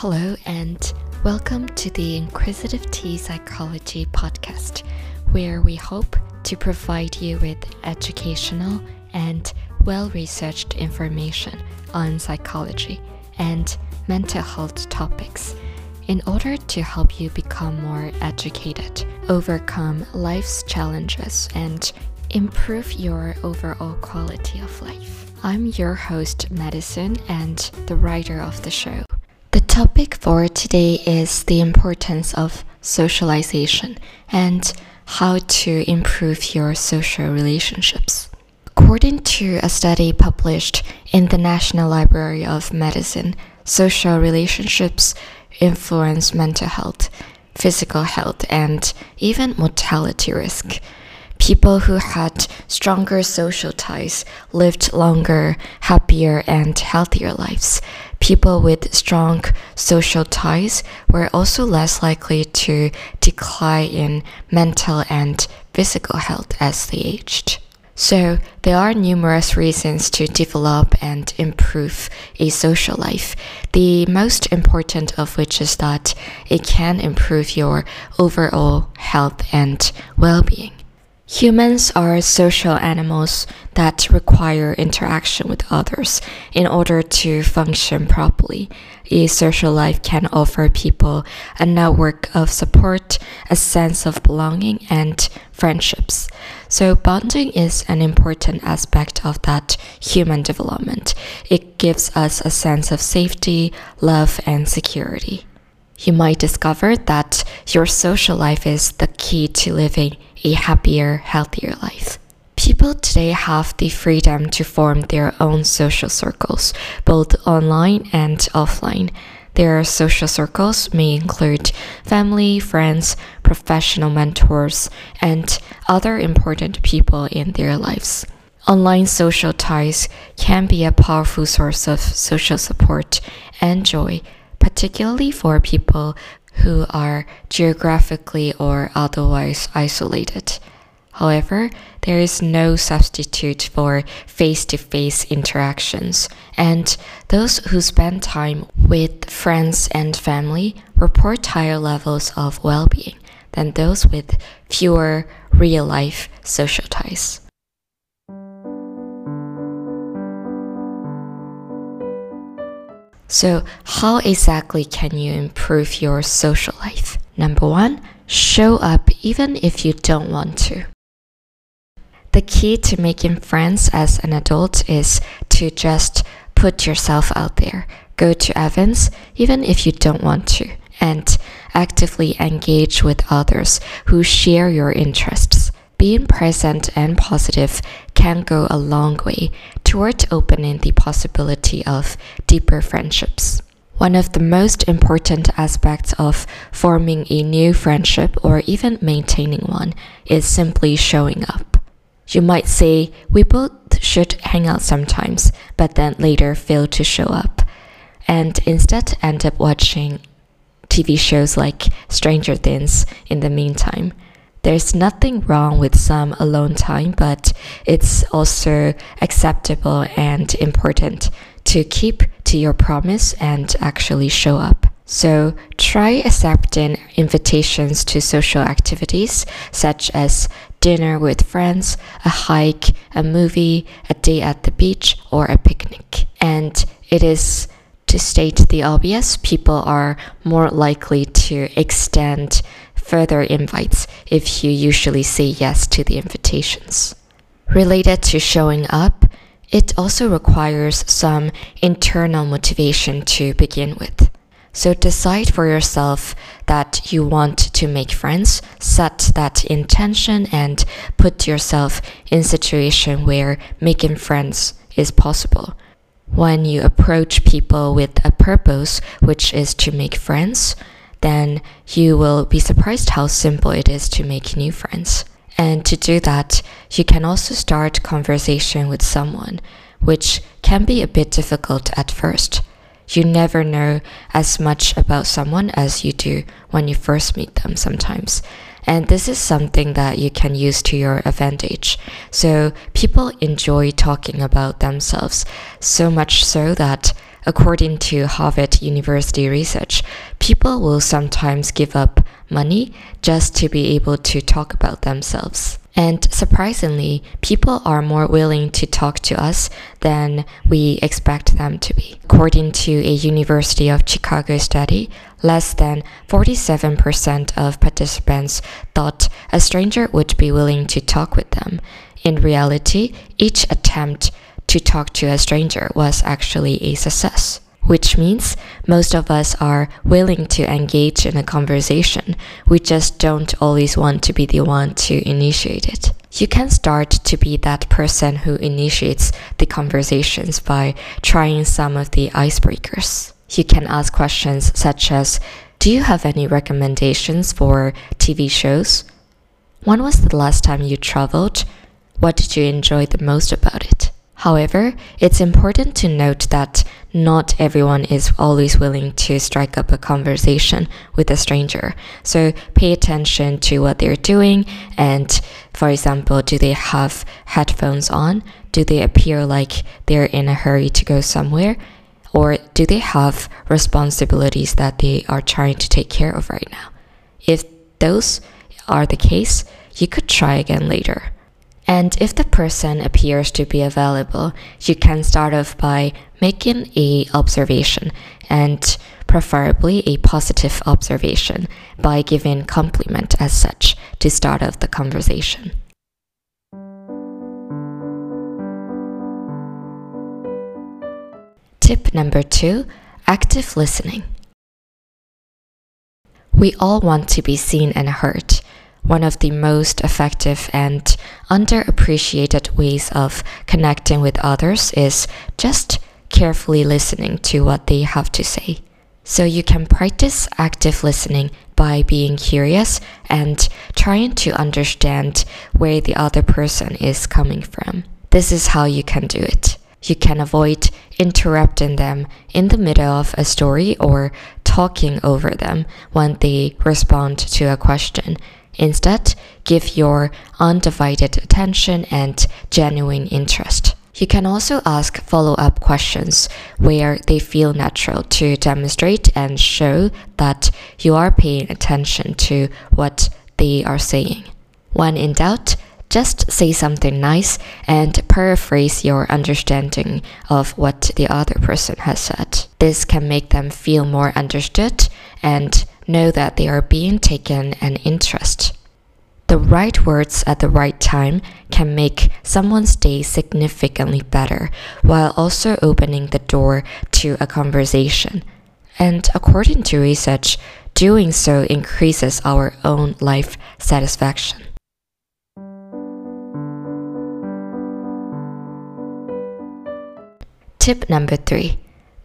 Hello, and welcome to the Inquisitive Tea Psychology podcast, where we hope to provide you with educational and well researched information on psychology and mental health topics in order to help you become more educated, overcome life's challenges, and improve your overall quality of life. I'm your host, Madison, and the writer of the show. Topic for today is the importance of socialization and how to improve your social relationships. According to a study published in the National Library of Medicine, social relationships influence mental health, physical health, and even mortality risk. People who had stronger social ties lived longer, happier, and healthier lives. People with strong social ties were also less likely to decline in mental and physical health as they aged. So, there are numerous reasons to develop and improve a social life. The most important of which is that it can improve your overall health and well being. Humans are social animals that require interaction with others in order to function properly. A social life can offer people a network of support, a sense of belonging, and friendships. So, bonding is an important aspect of that human development. It gives us a sense of safety, love, and security. You might discover that your social life is the key to living a happier, healthier life. People today have the freedom to form their own social circles, both online and offline. Their social circles may include family, friends, professional mentors, and other important people in their lives. Online social ties can be a powerful source of social support and joy, particularly for people who are geographically or otherwise isolated. However, there is no substitute for face to face interactions, and those who spend time with friends and family report higher levels of well being than those with fewer real life social ties. So, how exactly can you improve your social life? Number one, show up even if you don't want to. The key to making friends as an adult is to just put yourself out there. Go to events even if you don't want to, and actively engage with others who share your interests. Being present and positive can go a long way toward opening the possibility of deeper friendships. One of the most important aspects of forming a new friendship or even maintaining one is simply showing up. You might say, we both should hang out sometimes, but then later fail to show up, and instead end up watching TV shows like Stranger Things in the meantime. There's nothing wrong with some alone time, but it's also acceptable and important to keep to your promise and actually show up. So try accepting invitations to social activities such as dinner with friends, a hike, a movie, a day at the beach, or a picnic. And it is to state the obvious, people are more likely to extend further invites if you usually say yes to the invitations. Related to showing up, it also requires some internal motivation to begin with. So decide for yourself that you want to make friends, set that intention and put yourself in situation where making friends is possible. When you approach people with a purpose, which is to make friends, then you will be surprised how simple it is to make new friends. And to do that, you can also start conversation with someone, which can be a bit difficult at first. You never know as much about someone as you do when you first meet them sometimes. And this is something that you can use to your advantage. So people enjoy talking about themselves so much so that according to Harvard University research, people will sometimes give up money just to be able to talk about themselves. And surprisingly, people are more willing to talk to us than we expect them to be. According to a University of Chicago study, less than 47% of participants thought a stranger would be willing to talk with them. In reality, each attempt to talk to a stranger was actually a success which means most of us are willing to engage in a conversation. We just don't always want to be the one to initiate it. You can start to be that person who initiates the conversations by trying some of the icebreakers. You can ask questions such as Do you have any recommendations for TV shows? When was the last time you traveled? What did you enjoy the most about it? However, it's important to note that not everyone is always willing to strike up a conversation with a stranger. So pay attention to what they're doing and, for example, do they have headphones on? Do they appear like they're in a hurry to go somewhere? Or do they have responsibilities that they are trying to take care of right now? If those are the case, you could try again later. And if the person appears to be available, you can start off by making a observation and preferably a positive observation by giving compliment as such to start off the conversation. Tip number two active listening. We all want to be seen and heard one of the most effective and underappreciated ways of connecting with others is just carefully listening to what they have to say. So you can practice active listening by being curious and trying to understand where the other person is coming from. This is how you can do it. You can avoid interrupting them in the middle of a story or talking over them when they respond to a question Instead, give your undivided attention and genuine interest. You can also ask follow up questions where they feel natural to demonstrate and show that you are paying attention to what they are saying. When in doubt, just say something nice and paraphrase your understanding of what the other person has said. This can make them feel more understood and know that they are being taken an interest. The right words at the right time can make someone's day significantly better while also opening the door to a conversation. And according to research, doing so increases our own life satisfaction. Tip number three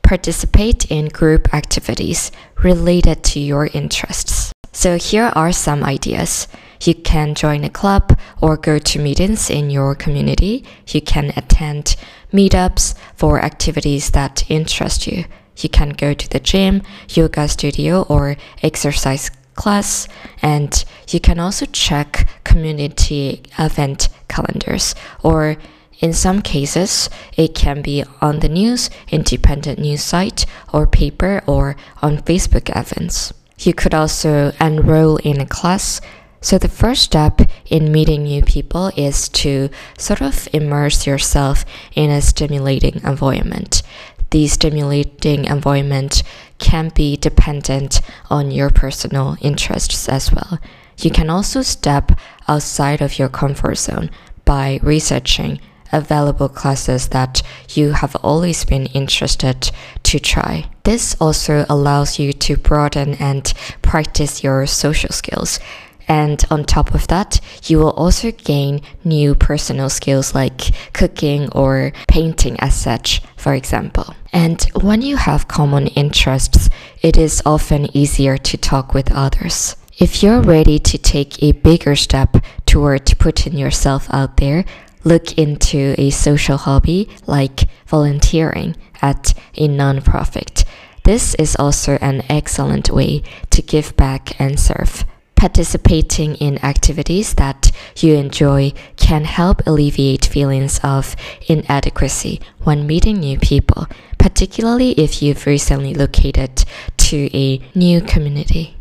participate in group activities related to your interests. So, here are some ideas. You can join a club or go to meetings in your community. You can attend meetups for activities that interest you. You can go to the gym, yoga studio, or exercise class, and you can also check community event calendars or in some cases, it can be on the news, independent news site, or paper, or on Facebook events. You could also enroll in a class. So, the first step in meeting new people is to sort of immerse yourself in a stimulating environment. The stimulating environment can be dependent on your personal interests as well. You can also step outside of your comfort zone by researching available classes that you have always been interested to try. This also allows you to broaden and practice your social skills. And on top of that, you will also gain new personal skills like cooking or painting as such, for example. And when you have common interests, it is often easier to talk with others. If you're ready to take a bigger step toward putting yourself out there, look into a social hobby like volunteering at a nonprofit. This is also an excellent way to give back and serve. Participating in activities that you enjoy can help alleviate feelings of inadequacy when meeting new people, particularly if you've recently located to a new community.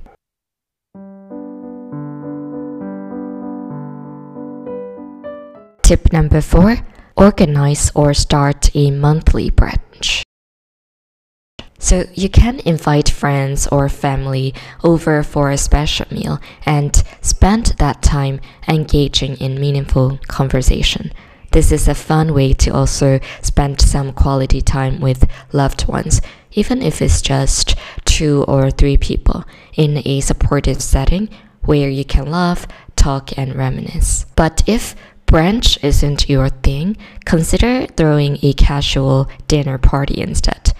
Tip number four organize or start a monthly brunch. So you can invite friends or family over for a special meal and spend that time engaging in meaningful conversation. This is a fun way to also spend some quality time with loved ones, even if it's just two or three people in a supportive setting where you can laugh, talk, and reminisce. But if brunch isn't your thing, consider throwing a casual dinner party instead.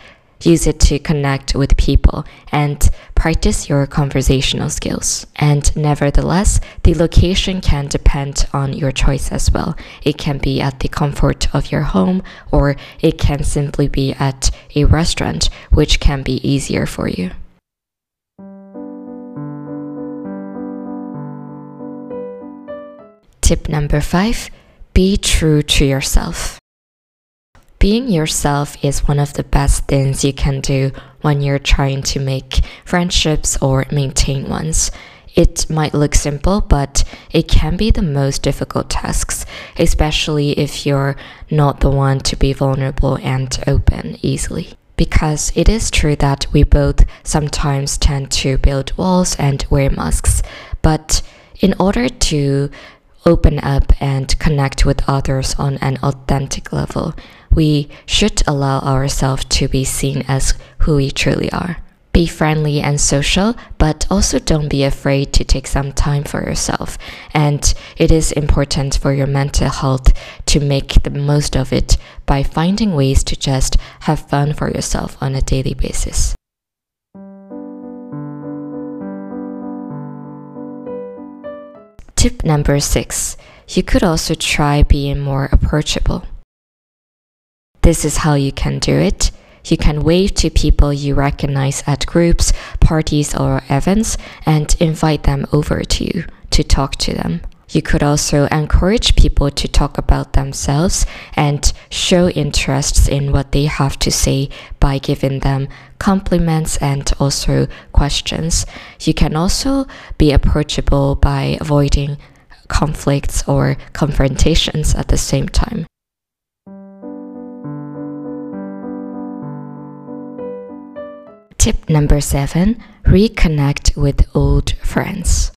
Use it to connect with people and practice your conversational skills. And nevertheless, the location can depend on your choice as well. It can be at the comfort of your home, or it can simply be at a restaurant, which can be easier for you. Tip number five be true to yourself. Being yourself is one of the best things you can do when you're trying to make friendships or maintain ones. It might look simple, but it can be the most difficult tasks, especially if you're not the one to be vulnerable and open easily. Because it is true that we both sometimes tend to build walls and wear masks, but in order to open up and connect with others on an authentic level, we should allow ourselves to be seen as who we truly are. Be friendly and social, but also don't be afraid to take some time for yourself. And it is important for your mental health to make the most of it by finding ways to just have fun for yourself on a daily basis. Tip number six you could also try being more approachable. This is how you can do it. You can wave to people you recognize at groups, parties, or events and invite them over to you to talk to them. You could also encourage people to talk about themselves and show interests in what they have to say by giving them compliments and also questions. You can also be approachable by avoiding conflicts or confrontations at the same time. Tip number seven reconnect with old friends.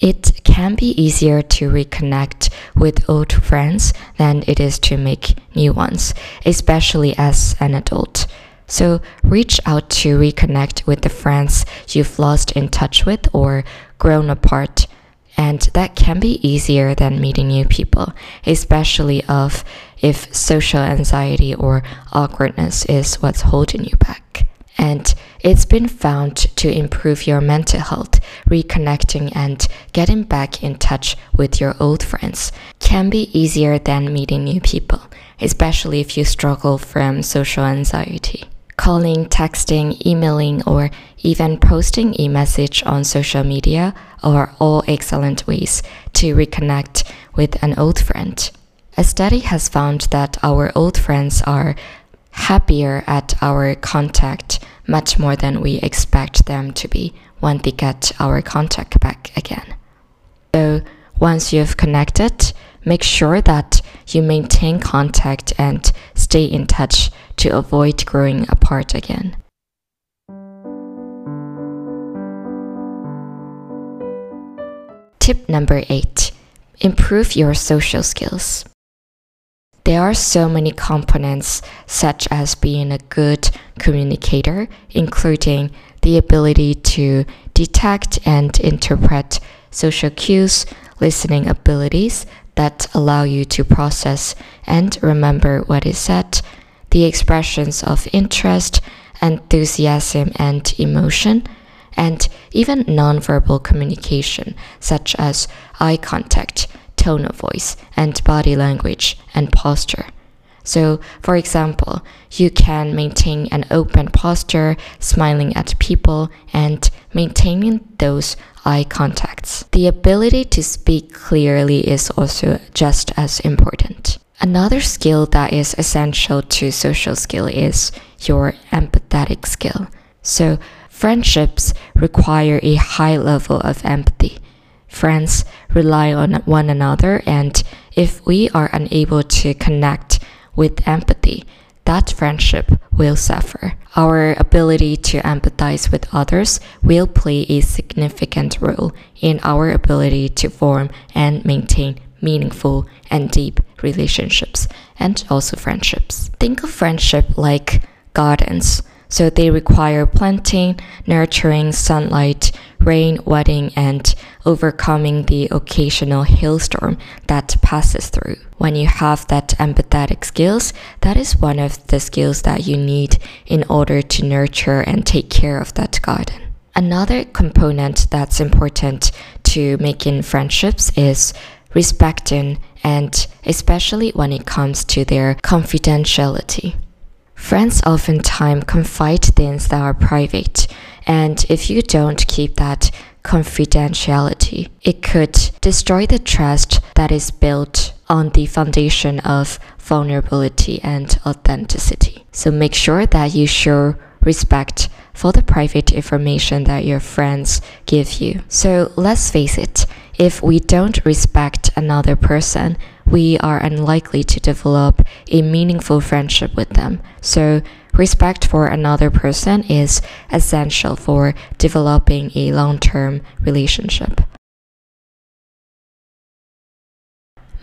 It can be easier to reconnect with old friends than it is to make new ones, especially as an adult. So reach out to reconnect with the friends you've lost in touch with or grown apart. And that can be easier than meeting new people, especially of if social anxiety or awkwardness is what's holding you back and it's been found to improve your mental health. Reconnecting and getting back in touch with your old friends can be easier than meeting new people, especially if you struggle from social anxiety. Calling, texting, emailing, or even posting a message on social media are all excellent ways to reconnect with an old friend. A study has found that our old friends are happier at our contact much more than we expect them to be when they get our contact back again. So once you've connected, make sure that you maintain contact and stay in touch to avoid growing apart again. Tip number eight improve your social skills. There are so many components, such as being a good communicator, including the ability to detect and interpret social cues, listening abilities that allow you to process and remember what is said, the expressions of interest, enthusiasm, and emotion, and even nonverbal communication, such as eye contact tone of voice, and body language and posture. So, for example, you can maintain an open posture, smiling at people, and maintaining those eye contacts. The ability to speak clearly is also just as important. Another skill that is essential to social skill is your empathetic skill. So, friendships require a high level of empathy. Friends rely on one another, and if we are unable to connect with empathy, that friendship will suffer. Our ability to empathize with others will play a significant role in our ability to form and maintain meaningful and deep relationships and also friendships. Think of friendship like gardens. So they require planting, nurturing, sunlight, rain, wetting, and overcoming the occasional hailstorm that passes through. When you have that empathetic skills, that is one of the skills that you need in order to nurture and take care of that garden. Another component that's important to making friendships is respecting and especially when it comes to their confidentiality. Friends oftentimes confide things that are private, and if you don't keep that confidentiality, it could destroy the trust that is built on the foundation of vulnerability and authenticity. So make sure that you show respect for the private information that your friends give you. So let's face it, if we don't respect another person, we are unlikely to develop a meaningful friendship with them. So, respect for another person is essential for developing a long term relationship.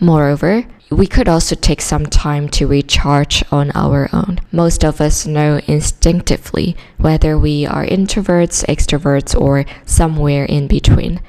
Moreover, we could also take some time to recharge on our own. Most of us know instinctively whether we are introverts, extroverts, or somewhere in between.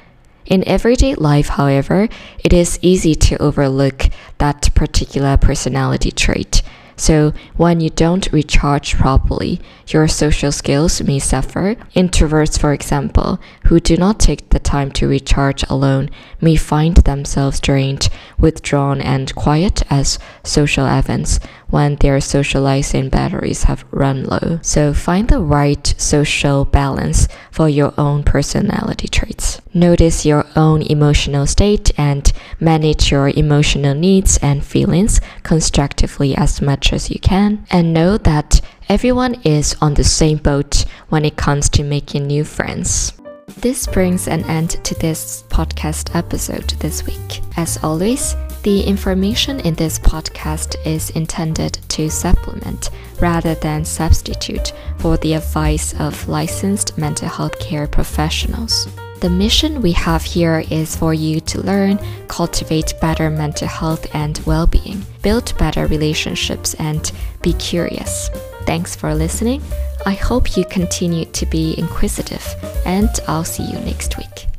In everyday life, however, it is easy to overlook that particular personality trait. So, when you don't recharge properly, your social skills may suffer. Introverts, for example, who do not take the time to recharge alone, may find themselves drained, withdrawn, and quiet as social events when their socializing batteries have run low. So, find the right social balance for your own personality traits. Notice your own emotional state and manage your emotional needs and feelings constructively as much as you can. And know that everyone is on the same boat when it comes to making new friends. This brings an end to this podcast episode this week. As always, the information in this podcast is intended to supplement rather than substitute for the advice of licensed mental health care professionals. The mission we have here is for you to learn, cultivate better mental health and well being, build better relationships, and be curious. Thanks for listening. I hope you continue to be inquisitive, and I'll see you next week.